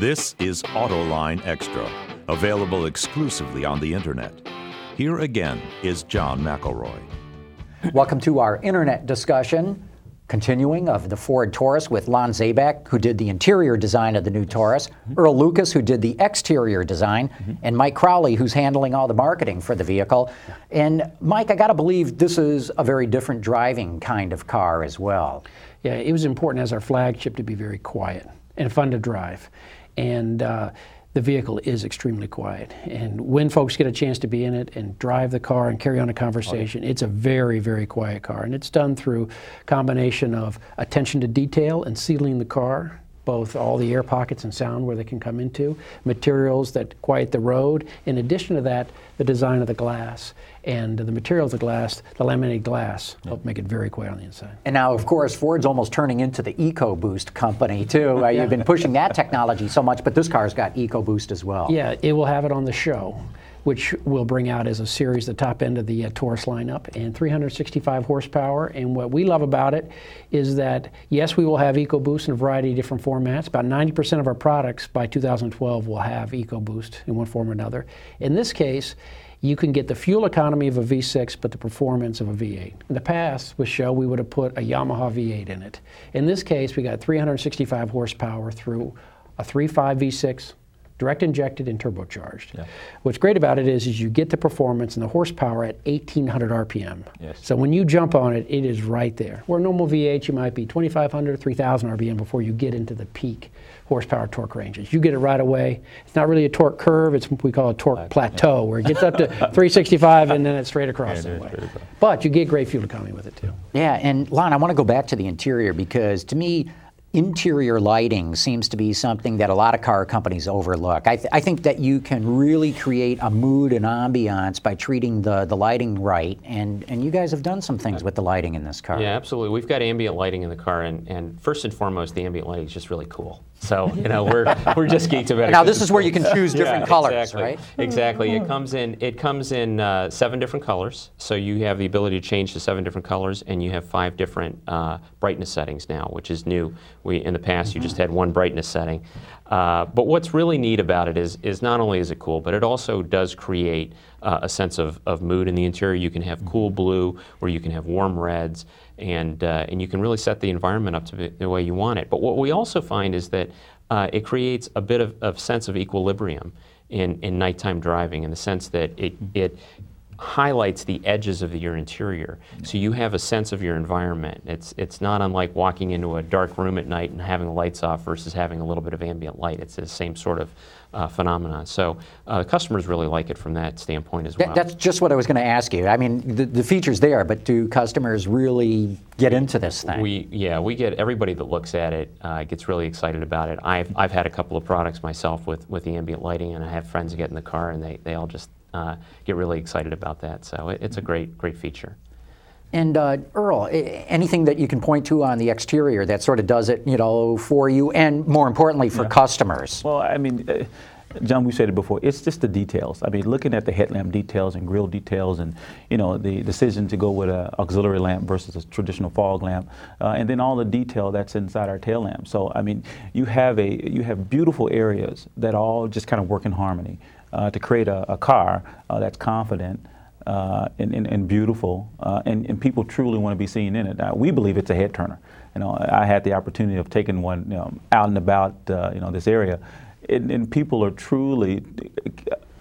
This is Autoline Extra, available exclusively on the internet. Here again is John McElroy. Welcome to our internet discussion, continuing of the Ford Taurus with Lon Zabak, who did the interior design of the new Taurus, mm-hmm. Earl Lucas, who did the exterior design, mm-hmm. and Mike Crowley, who's handling all the marketing for the vehicle. And Mike, I got to believe this is a very different driving kind of car as well. Yeah, it was important as our flagship to be very quiet and fun to drive. And uh, the vehicle is extremely quiet. And when folks get a chance to be in it and drive the car and carry on a conversation, it's a very, very quiet car. And it's done through combination of attention to detail and sealing the car both all the air pockets and sound where they can come into, materials that quiet the road. In addition to that, the design of the glass and the materials of the glass, the laminated glass, help make it very quiet on the inside. And now, of course, Ford's almost turning into the EcoBoost company too. Uh, you've been pushing that technology so much, but this car's got EcoBoost as well. Yeah, it will have it on the SHO which we'll bring out as a series, the top end of the uh, Taurus lineup, and 365 horsepower. And what we love about it is that, yes, we will have EcoBoost in a variety of different formats. About 90% of our products by 2012 will have EcoBoost in one form or another. In this case, you can get the fuel economy of a V6, but the performance of a V8. In the past, with SHO, we would have put a Yamaha V8 in it. In this case, we got 365 horsepower through a 3.5 V6, direct injected and turbocharged. Yeah. What's great about it is, is you get the performance and the horsepower at 1800 RPM. Yes. So when you jump on it, it is right there. Where normal V8, you might be 2500, 3000 RPM before you get into the peak horsepower torque ranges. You get it right away. It's not really a torque curve, it's what we call a torque plateau, where it gets up to 365 and then it's straight across yeah, the way. But you get great fuel economy with it too. Yeah, and Lon, I want to go back to the interior because to me, interior lighting seems to be something that a lot of car companies overlook. I, th- I, think that you can really create a mood and ambiance by treating the, the lighting right, and, and you guys have done some things with the lighting in this car. Yeah, absolutely. We've got ambient lighting in the car, and, and first and foremost, the ambient lighting is just really cool. So you know we're we're just geeked about it. Now this is where you can choose different yeah, colors, exactly. right? Exactly. It comes in it comes in uh, seven different colors. So you have the ability to change to seven different colors, and you have five different uh, brightness settings now, which is new. We in the past mm-hmm. you just had one brightness setting. Uh, but what's really neat about it is is not only is it cool, but it also does create uh, a sense of, of mood in the interior. You can have cool blue, or you can have warm reds and, uh, and you can really set the environment up to be the way you want it. But what we also find is that uh, it creates a bit of, of sense of equilibrium in, in nighttime driving in the sense that it, it highlights the edges of your interior. So you have a sense of your environment. It's, it's not unlike walking into a dark room at night and having the lights off versus having a little bit of ambient light. It's the same sort of uh, phenomenon. So uh, customers really like it from that standpoint as well. that's just what I was going to ask you. I mean, the, the features there, but do customers really get into this thing? We yeah, we get everybody that looks at it uh, gets really excited about it. I've I've had a couple of products myself with with the ambient lighting, and I have friends get in the car and they they all just uh, get really excited about that. So it, it's a great great feature. And uh, Earl, anything that you can point to on the exterior that sort of does it, you know, for you, and more importantly for yeah. customers? Well, I mean. Uh, John, we said it before. It's just the details. I mean, looking at the headlamp details and grill details, and you know the decision to go with an auxiliary lamp versus a traditional fog lamp, uh, and then all the detail that's inside our tail lamp. So, I mean, you have a you have beautiful areas that all just kind of work in harmony to create a, a car uh, that's confident uh, and, and, and, beautiful, uh, and, and, people truly want to be seen in it. we believe it's a head turner. You know, I had the opportunity of taking one you know, out and about, uh, you know, this area, and, people are truly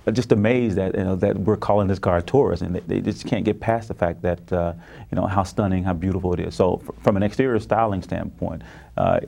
uh, just amazed that you know that we're calling this car a Taurus, and they, they just can't get past the fact that uh, you know how stunning, how beautiful it is. So, from an exterior styling standpoint, uh,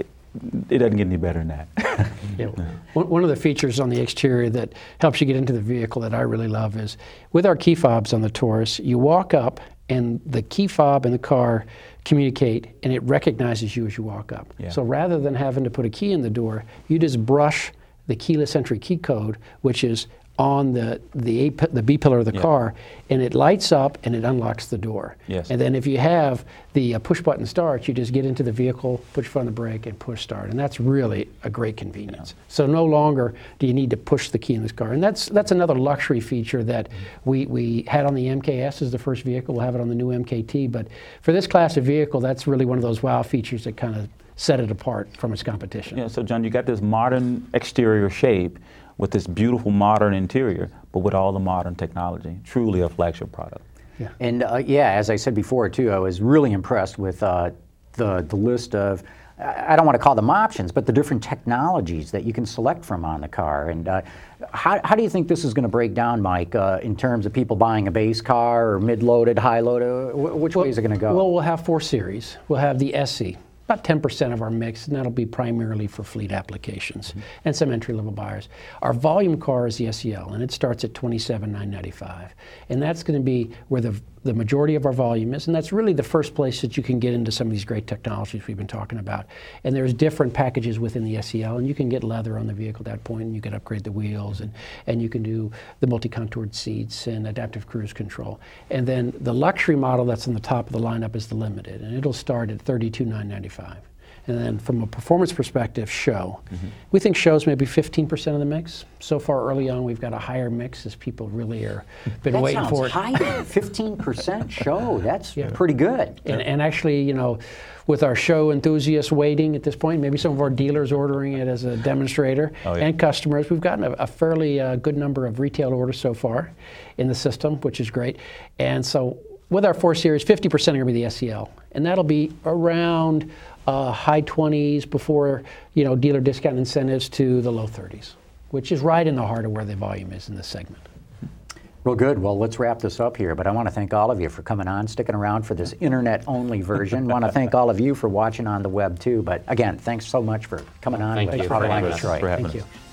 it doesn't get any better than that. yeah. One of the features on the exterior that helps you get into the vehicle that I really love is with our key fobs on the Taurus, you walk up and the key fob and the car communicate and it recognizes you as you walk up. Yeah. So rather than having to put a key in the door, you just brush the keyless entry key code, which is on the the, a, the B pillar of the yeah. car, and it lights up and it unlocks the door. Yes. And then if you have the uh, push button start, you just get into the vehicle, push on the brake, and push start, and that's really a great convenience. Yeah. So no longer do you need to push the key in this car, and that's that's another luxury feature that we we had on the MKS as the first vehicle. We'll have it on the new MKT, but for this class of vehicle, that's really one of those wow features that kind of set it apart from its competition. Yeah, so John, you got this modern exterior shape with this beautiful modern interior, but with all the modern technology. Truly a flagship product. Yeah. And uh, yeah, as I said before too, I was really impressed with uh, the the list of. I I don't want to call them options, but the different technologies that you can select from on the car. And uh, how, how do you think this is going to break down, Mike, uh, in terms of people buying a base car or mid-loaded, high-loaded? Wh- Which way is it going to go? Well, we'll have four series. We'll have the SE, about 10% of our mix, and that'll be primarily for fleet applications Mm-hmm. and some entry-level buyers. Our volume car is the SEL, and it starts at 27,995, and that's going to be where the the majority of our volume is, and that's really the first place that you can get into some of these great technologies we've been talking about. And there's different packages within the SEL, and you can get leather on the vehicle at that point, and you can upgrade the wheels, and, and you can do the multi-contoured seats and adaptive cruise control. And then the luxury model that's on the top of the lineup is the limited, and it'll start at 32,995. And then from a performance perspective, SHO. We think SHOs maybe 15% of the mix. So far early on, we've got a higher mix as people really are been that waiting for it. high. Fifteen percent SHO. That's Yeah. pretty good. And, and actually, you know, with our SHO enthusiasts waiting at this point, maybe some of our dealers ordering it as a demonstrator, Oh, yeah. and customers, we've gotten a, a fairly uh, good number of retail orders so far in the system, which is great. And so, with our four series, 50% are going to be the SEL, and that'll be around uh, high 20s before you know dealer discount incentives to the low 30s, which is right in the heart of where the volume is in this segment. Well, good. Well, let's wrap this up here. But I want to thank all of you for coming on, sticking around for this internet-only version. want to thank all of you for watching on the web too. But again, thanks so much for coming on Thank with you for having us. Detroit. For having Thank us. you.